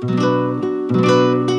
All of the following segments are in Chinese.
大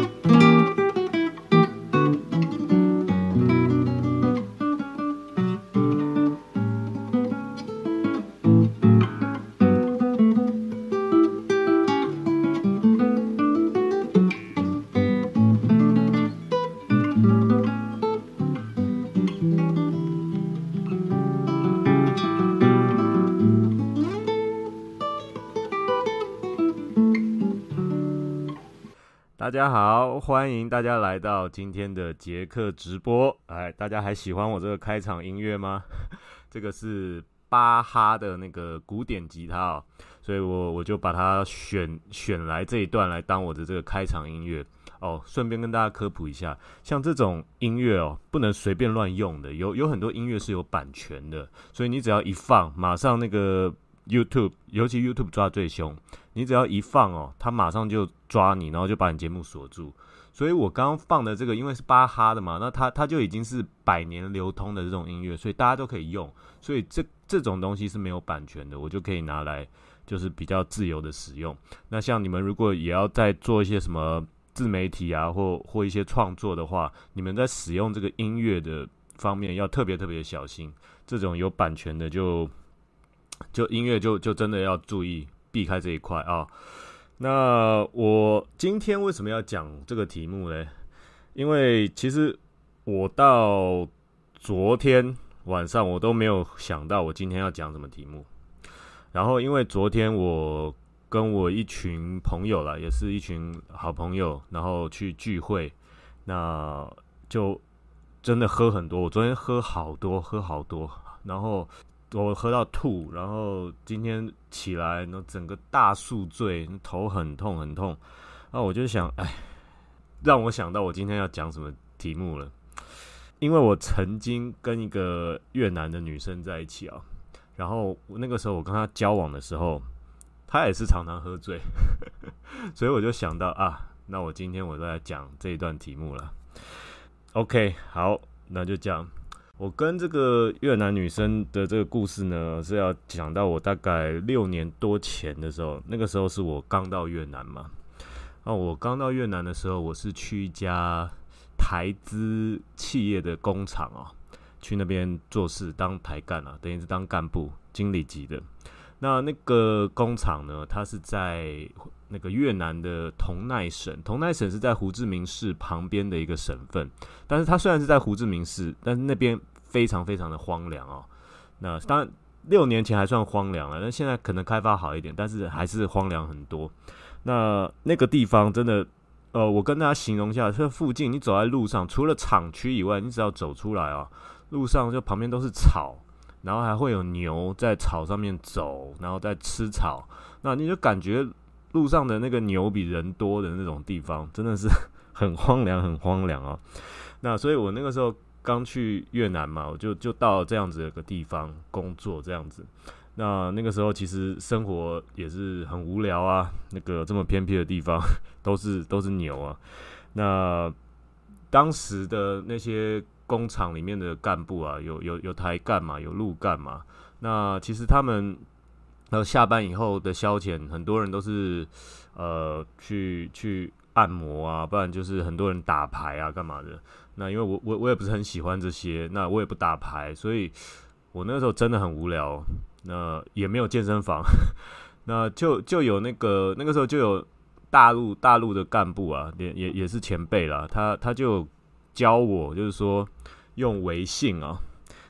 大家好，欢迎大家来到今天的杰克直播。哎，大家还喜欢我这个开场音乐吗？这个是巴哈的那个古典吉他哦，所以我我就把它选选来这一段来当我的这个开场音乐哦。顺便跟大家科普一下，像这种音乐哦，不能随便乱用的，有有很多音乐是有版权的，所以你只要一放，马上那个 YouTube，尤其 YouTube 抓最凶。你只要一放哦，他马上就抓你，然后就把你节目锁住。所以我刚刚放的这个，因为是巴哈的嘛，那它它就已经是百年流通的这种音乐，所以大家都可以用。所以这这种东西是没有版权的，我就可以拿来就是比较自由的使用。那像你们如果也要在做一些什么自媒体啊，或或一些创作的话，你们在使用这个音乐的方面要特别特别小心。这种有版权的，就就音乐就就真的要注意。避开这一块啊，那我今天为什么要讲这个题目呢？因为其实我到昨天晚上我都没有想到我今天要讲什么题目。然后因为昨天我跟我一群朋友了，也是一群好朋友，然后去聚会，那就真的喝很多。我昨天喝好多，喝好多，然后。我喝到吐，然后今天起来，那整个大宿醉，头很痛很痛。那我就想，哎，让我想到我今天要讲什么题目了。因为我曾经跟一个越南的女生在一起啊，然后那个时候我跟她交往的时候，她也是常常喝醉，所以我就想到啊，那我今天我都来讲这一段题目了。OK，好，那就这样。我跟这个越南女生的这个故事呢，是要讲到我大概六年多前的时候，那个时候是我刚到越南嘛。那我刚到越南的时候，我是去一家台资企业的工厂啊，去那边做事当台干啊，等于是当干部经理级的。那那个工厂呢，它是在那个越南的同奈省，同奈省是在胡志明市旁边的一个省份，但是它虽然是在胡志明市，但是那边。非常非常的荒凉哦，那当然六年前还算荒凉了，那现在可能开发好一点，但是还是荒凉很多。那那个地方真的，呃，我跟大家形容一下，这附近你走在路上，除了厂区以外，你只要走出来啊，路上就旁边都是草，然后还会有牛在草上面走，然后在吃草，那你就感觉路上的那个牛比人多的那种地方，真的是 很荒凉，很荒凉啊。那所以我那个时候。刚去越南嘛，我就就到这样子一个地方工作，这样子。那那个时候其实生活也是很无聊啊，那个这么偏僻的地方 都是都是牛啊。那当时的那些工厂里面的干部啊，有有有台干嘛，有路干嘛。那其实他们然后下班以后的消遣，很多人都是呃去去按摩啊，不然就是很多人打牌啊，干嘛的。那因为我我我也不是很喜欢这些，那我也不打牌，所以我那时候真的很无聊。那也没有健身房，那就就有那个那个时候就有大陆大陆的干部啊，也也也是前辈啦，他他就教我，就是说用微信啊，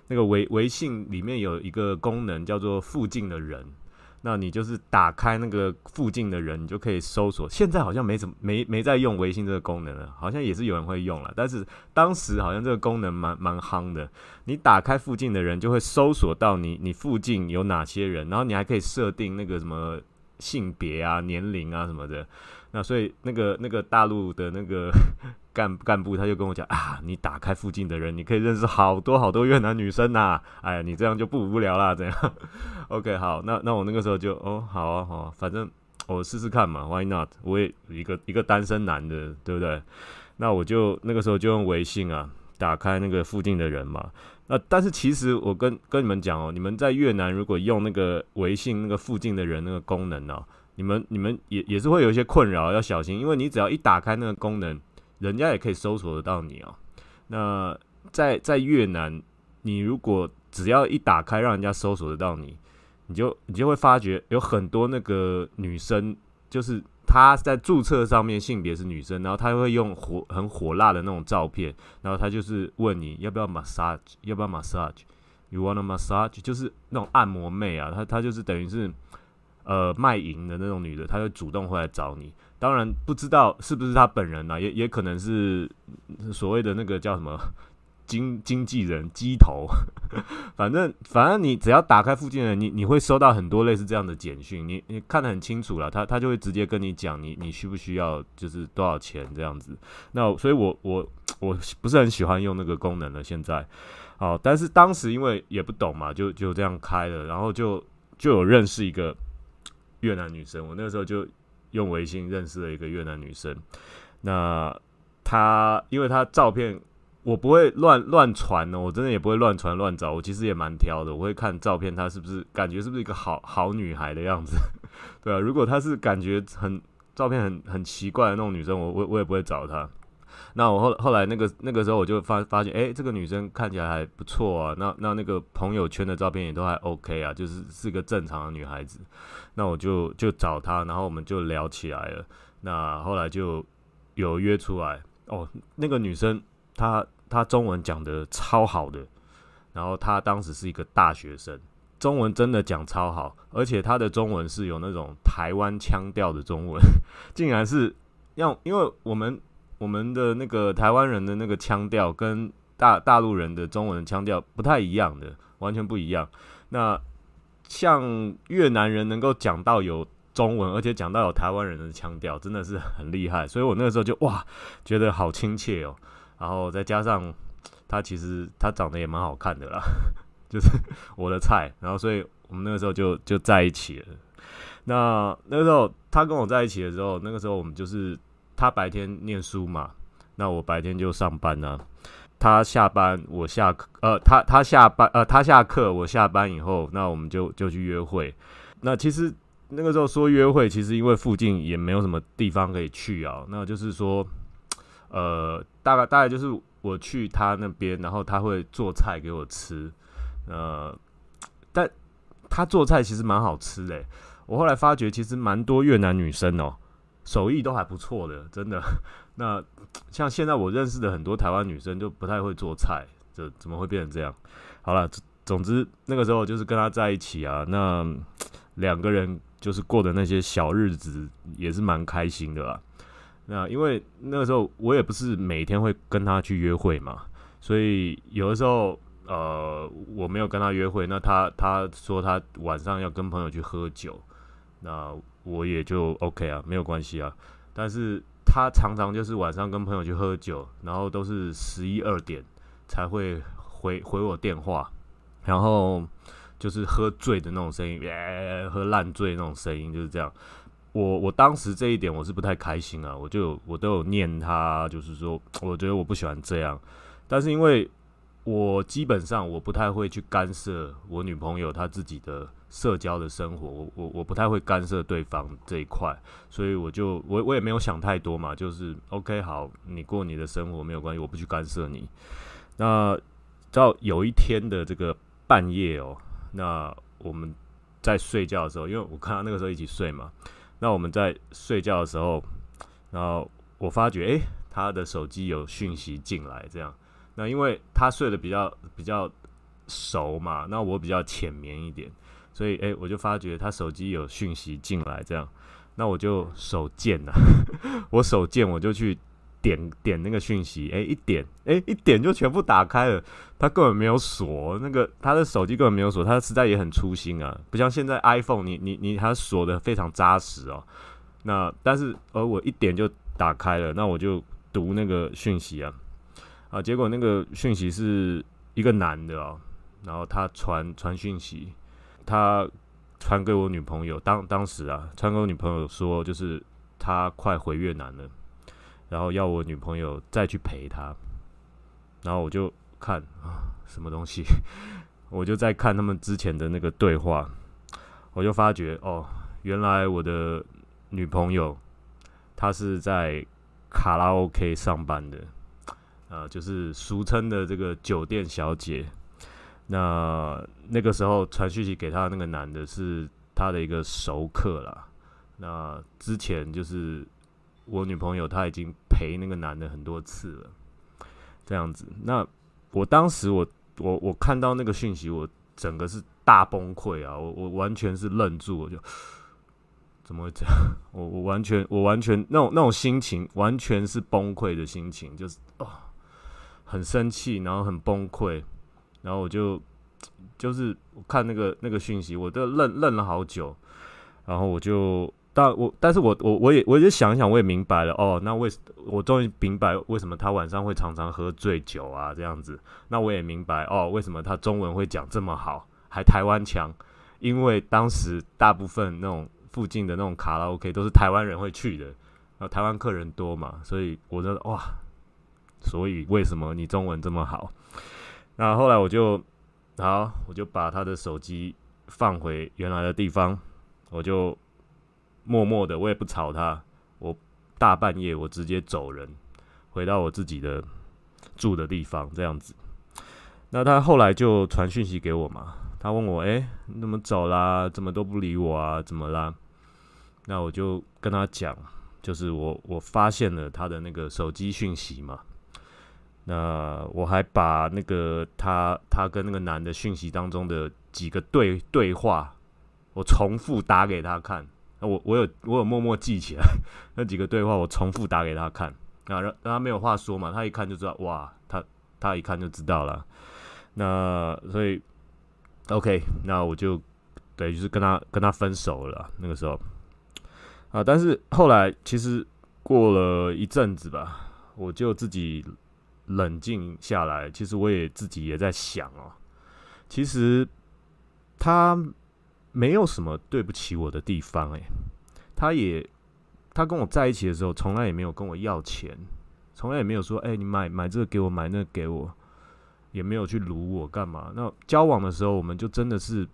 那个微微信里面有一个功能叫做附近的人。那你就是打开那个附近的人，你就可以搜索。现在好像没怎么没没在用微信这个功能了，好像也是有人会用了。但是当时好像这个功能蛮蛮夯的。你打开附近的人，就会搜索到你你附近有哪些人，然后你还可以设定那个什么性别啊、年龄啊什么的。那所以那个那个大陆的那个 干干部他就跟我讲啊，你打开附近的人，你可以认识好多好多越南女生呐。哎呀，你这样就不无聊啦，这样。OK，好，那那我那个时候就哦，好啊，好，反正我试试看嘛，Why not？我也一个一个单身男的，对不对？那我就那个时候就用微信啊，打开那个附近的人嘛。那但是其实我跟跟你们讲哦，你们在越南如果用那个微信那个附近的人那个功能呢？你们你们也也是会有一些困扰，要小心，因为你只要一打开那个功能，人家也可以搜索得到你哦。那在在越南，你如果只要一打开，让人家搜索得到你，你就你就会发觉有很多那个女生，就是她在注册上面性别是女生，然后她会用火很火辣的那种照片，然后她就是问你要不要 massage，要不要 massage，you wanna massage，就是那种按摩妹啊，她她就是等于是。呃，卖淫的那种女的，她会主动会来找你。当然不知道是不是她本人呢，也也可能是所谓的那个叫什么经经纪人鸡头。反正反正你只要打开附近的，你你会收到很多类似这样的简讯。你你看得很清楚了，他他就会直接跟你讲，你你需不需要，就是多少钱这样子。那所以我我我不是很喜欢用那个功能了。现在好，但是当时因为也不懂嘛，就就这样开了，然后就就有认识一个。越南女生，我那个时候就用微信认识了一个越南女生。那她，因为她照片我不会乱乱传呢，我真的也不会乱传乱找。我其实也蛮挑的，我会看照片，她是不是感觉是不是一个好好女孩的样子，对啊，如果她是感觉很照片很很奇怪的那种女生，我我我也不会找她。那我后后来那个那个时候我就发发现，哎，这个女生看起来还不错啊。那那那个朋友圈的照片也都还 OK 啊，就是是个正常的女孩子。那我就就找她，然后我们就聊起来了。那后来就有约出来哦。那个女生她她中文讲的超好的，然后她当时是一个大学生，中文真的讲超好，而且她的中文是有那种台湾腔调的中文，竟然是要因为我们。我们的那个台湾人的那个腔调跟大大陆人的中文腔调不太一样的，完全不一样。那像越南人能够讲到有中文，而且讲到有台湾人的腔调，真的是很厉害。所以我那个时候就哇，觉得好亲切哦。然后再加上他其实他长得也蛮好看的啦，就是我的菜。然后所以我们那个时候就就在一起了。那那时候他跟我在一起的时候，那个时候我们就是。他白天念书嘛，那我白天就上班呢。他下班，我下课，呃，他他下班，呃，他下课，我下班以后，那我们就就去约会。那其实那个时候说约会，其实因为附近也没有什么地方可以去啊。那就是说，呃，大概大概就是我去他那边，然后他会做菜给我吃。呃，但他做菜其实蛮好吃的。我后来发觉，其实蛮多越南女生哦。手艺都还不错的，真的。那像现在我认识的很多台湾女生就不太会做菜，这怎么会变成这样？好了，总之那个时候就是跟他在一起啊，那两个人就是过的那些小日子也是蛮开心的啦。那因为那个时候我也不是每天会跟他去约会嘛，所以有的时候呃我没有跟他约会，那他他说他晚上要跟朋友去喝酒，那。我也就 OK 啊，没有关系啊。但是他常常就是晚上跟朋友去喝酒，然后都是十一二点才会回回我电话，然后就是喝醉的那种声音，喝烂醉那种声音，就是这样。我我当时这一点我是不太开心啊，我就我都有念他，就是说我觉得我不喜欢这样，但是因为。我基本上我不太会去干涉我女朋友她自己的社交的生活，我我我不太会干涉对方这一块，所以我就我我也没有想太多嘛，就是 OK 好，你过你的生活没有关系，我不去干涉你。那到有一天的这个半夜哦，那我们在睡觉的时候，因为我看到那个时候一起睡嘛，那我们在睡觉的时候，然后我发觉诶，他的手机有讯息进来，这样。那因为他睡得比较比较熟嘛，那我比较浅眠一点，所以诶，我就发觉他手机有讯息进来，这样，那我就手贱了，我手贱，我就去点点那个讯息，诶，一点，诶，一点就全部打开了，他根本没有锁，那个他的手机根本没有锁，他实在也很粗心啊，不像现在 iPhone，你你你他锁的非常扎实哦，那但是而我一点就打开了，那我就读那个讯息啊。啊！结果那个讯息是一个男的哦，然后他传传讯息，他传给我女朋友。当当时啊，传给我女朋友说，就是他快回越南了，然后要我女朋友再去陪他。然后我就看啊，什么东西？我就在看他们之前的那个对话，我就发觉哦，原来我的女朋友她是在卡拉 OK 上班的，呃，就是俗称的这个酒店小姐。那那个时候传讯息给她的那个男的是她的一个熟客啦。那之前就是我女朋友她已经陪那个男的很多次了，这样子。那我当时我我我看到那个讯息，我整个是大崩溃啊！我我完全是愣住，我就。怎么会这样？我我完全我完全那种那种心情，完全是崩溃的心情，就是哦，很生气，然后很崩溃，然后我就就是看那个那个讯息，我都愣愣了好久，然后我就但我但是我我我也我也想一想，我也明白了哦，那为我终于明白为什么他晚上会常常喝醉酒啊这样子，那我也明白哦，为什么他中文会讲这么好，还台湾腔，因为当时大部分那种。附近的那种卡拉 OK 都是台湾人会去的，然后台湾客人多嘛，所以我觉得哇，所以为什么你中文这么好？那后来我就好，我就把他的手机放回原来的地方，我就默默的，我也不吵他，我大半夜我直接走人，回到我自己的住的地方，这样子。那他后来就传讯息给我嘛。他问我：“哎，你怎么走啦？怎么都不理我啊？怎么啦？”那我就跟他讲，就是我我发现了他的那个手机讯息嘛。那我还把那个他他跟那个男的讯息当中的几个对对话，我重复打给他看。我我有我有默默记起来那几个对话，我重复打给他看。那让让 他没有话说嘛，他一看就知道，哇，他他一看就知道了。那所以。OK，那我就对，就是跟他跟他分手了。那个时候啊，但是后来其实过了一阵子吧，我就自己冷静下来。其实我也自己也在想哦，其实他没有什么对不起我的地方。诶，他也他跟我在一起的时候，从来也没有跟我要钱，从来也没有说：“哎，你买买这个给我，买那个给我。”也没有去撸我干嘛？那交往的时候，我们就真的是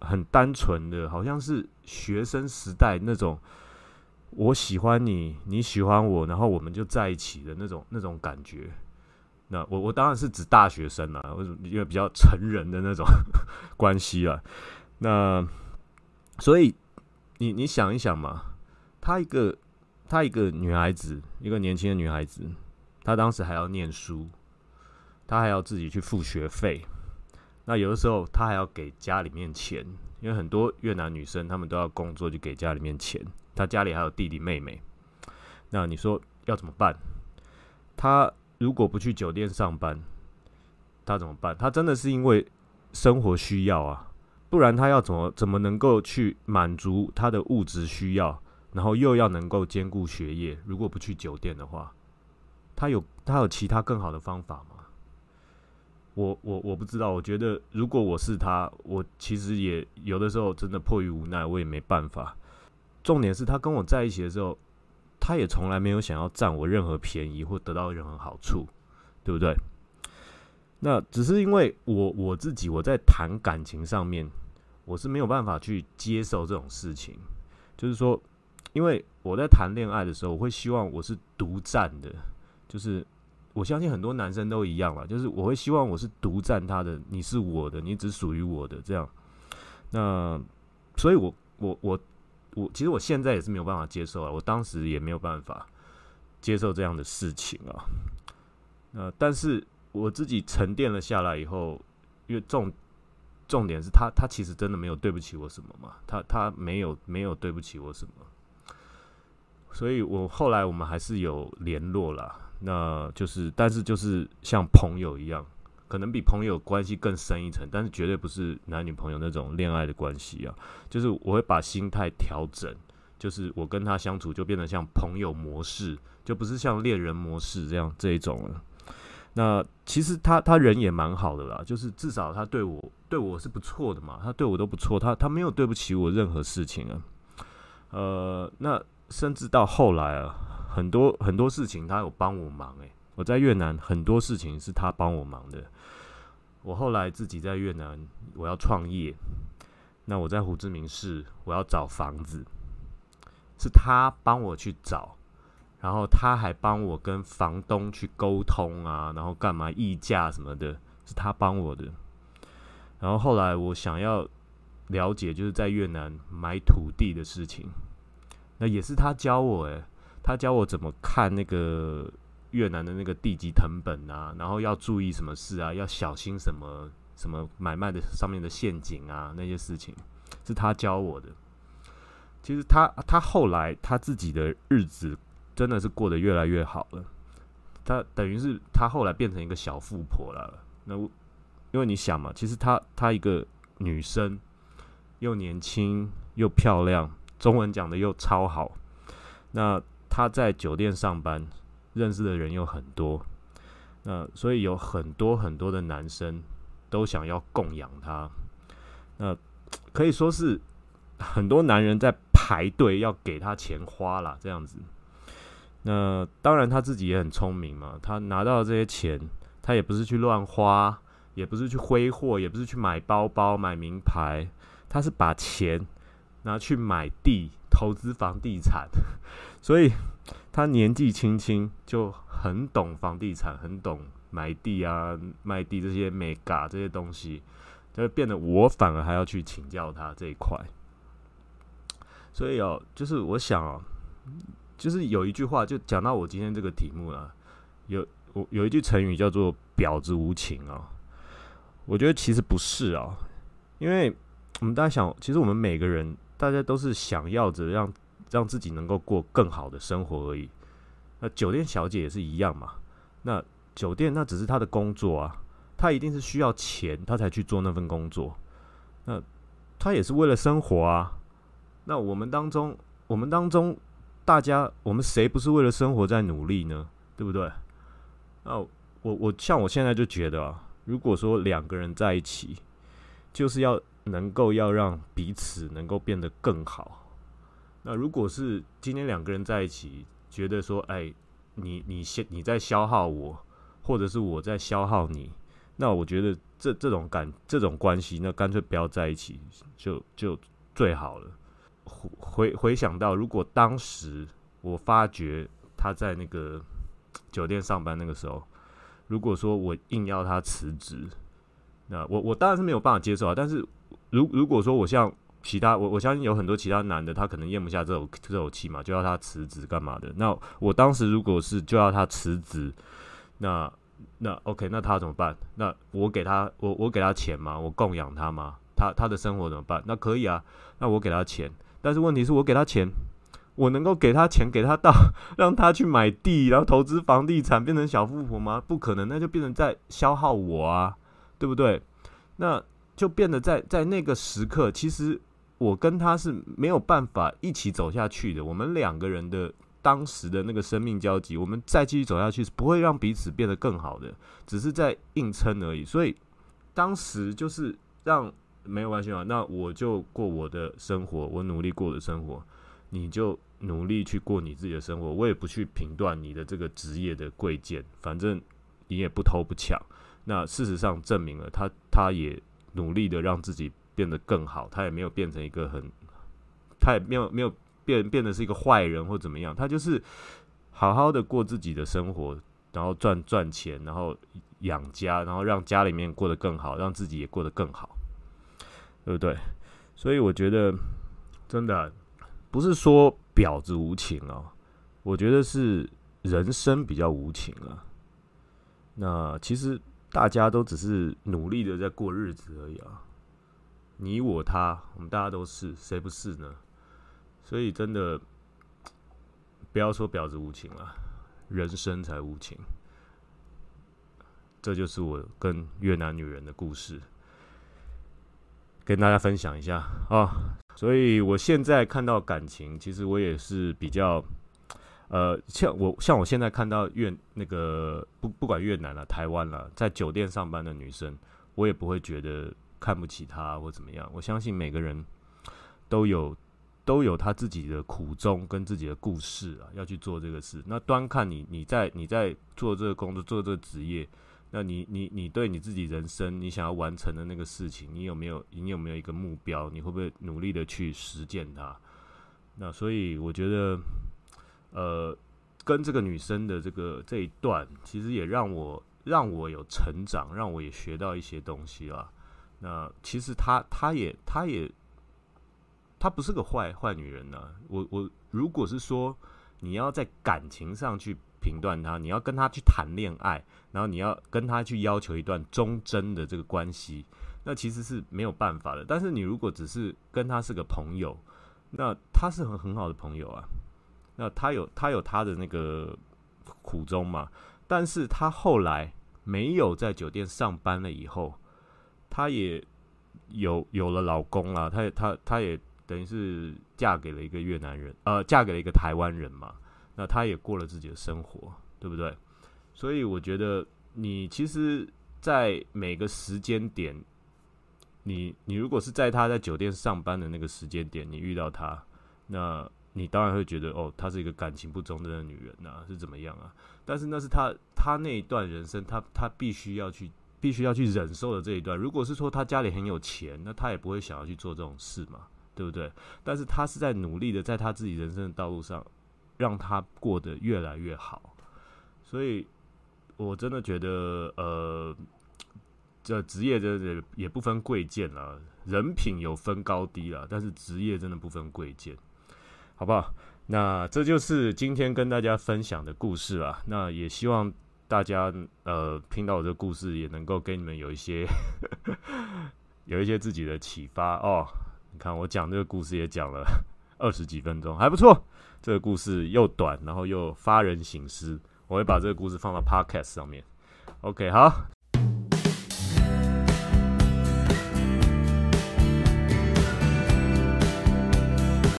很单纯的，好像是学生时代那种，我喜欢你，你喜欢我，然后我们就在一起的那种那种感觉。那我我当然是指大学生啦，为什么？因为比较成人的那种 关系了。那所以你你想一想嘛，她一个她一个女孩子，一个年轻的女孩子，她当时还要念书。她还要自己去付学费，那有的时候她还要给家里面钱，因为很多越南女生她们都要工作，就给家里面钱。她家里还有弟弟妹妹，那你说要怎么办？她如果不去酒店上班，他怎么办？他真的是因为生活需要啊，不然他要怎么怎么能够去满足他的物质需要，然后又要能够兼顾学业？如果不去酒店的话，他有他有其他更好的方法吗？我我我不知道，我觉得如果我是他，我其实也有的时候真的迫于无奈，我也没办法。重点是他跟我在一起的时候，他也从来没有想要占我任何便宜或得到任何好处，对不对？那只是因为我我自己我在谈感情上面，我是没有办法去接受这种事情。就是说，因为我在谈恋爱的时候，我会希望我是独占的，就是。我相信很多男生都一样了，就是我会希望我是独占他的，你是我的，你只属于我的这样。那所以，我我我我，我其实我现在也是没有办法接受啊，我当时也没有办法接受这样的事情啊。呃，但是我自己沉淀了下来以后，因为重重点是他，他其实真的没有对不起我什么嘛，他他没有没有对不起我什么，所以我后来我们还是有联络了。那就是，但是就是像朋友一样，可能比朋友关系更深一层，但是绝对不是男女朋友那种恋爱的关系啊。就是我会把心态调整，就是我跟他相处就变得像朋友模式，就不是像恋人模式这样这一种了。那其实他他人也蛮好的啦，就是至少他对我对我是不错的嘛，他对我都不错，他他没有对不起我任何事情啊。呃，那甚至到后来啊。很多很多事情他有帮我忙诶，我在越南很多事情是他帮我忙的。我后来自己在越南我要创业，那我在胡志明市，我要找房子，是他帮我去找，然后他还帮我跟房东去沟通啊，然后干嘛议价什么的，是他帮我的。然后后来我想要了解，就是在越南买土地的事情，那也是他教我诶，他教我怎么看那个越南的那个地级藤本啊，然后要注意什么事啊，要小心什么。什么买卖的上面的陷阱啊，那些事情是他教我的。其实他他后来他自己的日子真的是过得越来越好了。他等于是他后来变成一个小富婆了。那因为你想嘛，其实他他一个女生又年轻又漂亮，中文讲的又超好。那他在酒店上班，认识的人又很多。那所以有很多很多的男生。都想要供养他，那可以说是很多男人在排队要给他钱花了这样子。那当然他自己也很聪明嘛，他拿到这些钱，他也不是去乱花，也不是去挥霍，也不是去买包包、买名牌，他是把钱拿去买地、投资房地产。所以他年纪轻轻就很懂房地产，很懂。买地啊，卖地这些美嘎这些东西，就变得我反而还要去请教他这一块。所以哦，就是我想哦，就是有一句话，就讲到我今天这个题目了。有我有一句成语叫做“婊子无情”啊。我觉得其实不是啊，因为我们大家想，其实我们每个人大家都是想要着让让自己能够过更好的生活而已。那酒店小姐也是一样嘛。那酒店那只是她的工作啊，她一定是需要钱，她才去做那份工作。那她也是为了生活啊。那我们当中，我们当中，大家，我们谁不是为了生活在努力呢？对不对？那我我像我现在就觉得啊，如果说两个人在一起，就是要能够要让彼此能够变得更好。那如果是今天两个人在一起，觉得说，哎，你你先你在消耗我。或者是我在消耗你，那我觉得这这种感这种关系，那干脆不要在一起，就就最好了。回回想到，如果当时我发觉他在那个酒店上班那个时候，如果说我硬要他辞职，那我我当然是没有办法接受啊。但是如如果说我像其他我我相信有很多其他男的，他可能咽不下这种这口气嘛，就要他辞职干嘛的？那我当时如果是就要他辞职。那那 OK，那他怎么办？那我给他我我给他钱吗？我供养他吗？他他的生活怎么办？那可以啊，那我给他钱。但是问题是我给他钱，我能够给他钱给他到 让他去买地，然后投资房地产变成小富婆吗？不可能，那就变成在消耗我啊，对不对？那就变得在在那个时刻，其实我跟他是没有办法一起走下去的。我们两个人的。当时的那个生命交集，我们再继续走下去是不会让彼此变得更好的，只是在硬撑而已。所以当时就是让没有关系嘛，那我就过我的生活，我努力过的生活，你就努力去过你自己的生活。我也不去评断你的这个职业的贵贱，反正你也不偷不抢。那事实上证明了他，他也努力的让自己变得更好，他也没有变成一个很，他也没有没有。变变得是一个坏人或怎么样？他就是好好的过自己的生活，然后赚赚钱，然后养家，然后让家里面过得更好，让自己也过得更好，对不对？所以我觉得真的不是说婊子无情哦，我觉得是人生比较无情啊。那其实大家都只是努力的在过日子而已啊。你我他，我们大家都是，谁不是呢？所以真的不要说婊子无情了，人生才无情。这就是我跟越南女人的故事，跟大家分享一下啊。所以我现在看到感情，其实我也是比较，呃，像我像我现在看到越那个不不管越南了、台湾了，在酒店上班的女生，我也不会觉得看不起她或怎么样。我相信每个人都有。都有他自己的苦衷跟自己的故事啊，要去做这个事。那端看你你在你在做这个工作做这个职业，那你你你对你自己人生你想要完成的那个事情，你有没有你有没有一个目标？你会不会努力的去实践它？那所以我觉得，呃，跟这个女生的这个这一段，其实也让我让我有成长，让我也学到一些东西啊。那其实她她也她也她不是个坏坏女人呢。我我如果是说你要在感情上去。评断她，你要跟她去谈恋爱，然后你要跟她去要求一段忠贞的这个关系，那其实是没有办法的。但是你如果只是跟他是个朋友，那他是很很好的朋友啊。那他有他有他的那个苦衷嘛？但是他后来没有在酒店上班了以后，他也有有了老公啊，他也他他也等于是嫁给了一个越南人，呃，嫁给了一个台湾人嘛。那他也过了自己的生活，对不对？所以我觉得，你其实，在每个时间点，你你如果是在他在酒店上班的那个时间点，你遇到他，那你当然会觉得，哦，她是一个感情不忠的女人呐，是怎么样啊？但是那是她她那一段人生，她她必须要去必须要去忍受的这一段。如果是说她家里很有钱，那她也不会想要去做这种事嘛，对不对？但是她是在努力的，在她自己人生的道路上。让她过得越来越好，所以我真的觉得，呃，这职业真的也不分贵贱了，人品有分高低了，但是职业真的不分贵贱，好不好？那这就是今天跟大家分享的故事啦。那也希望大家呃听到我这个故事，也能够给你们有一些 有一些自己的启发哦。你看我讲这个故事也讲了 二十几分钟，还不错。这个故事又短，然后又发人省思。我会把这个故事放到 Podcast 上面。OK，好，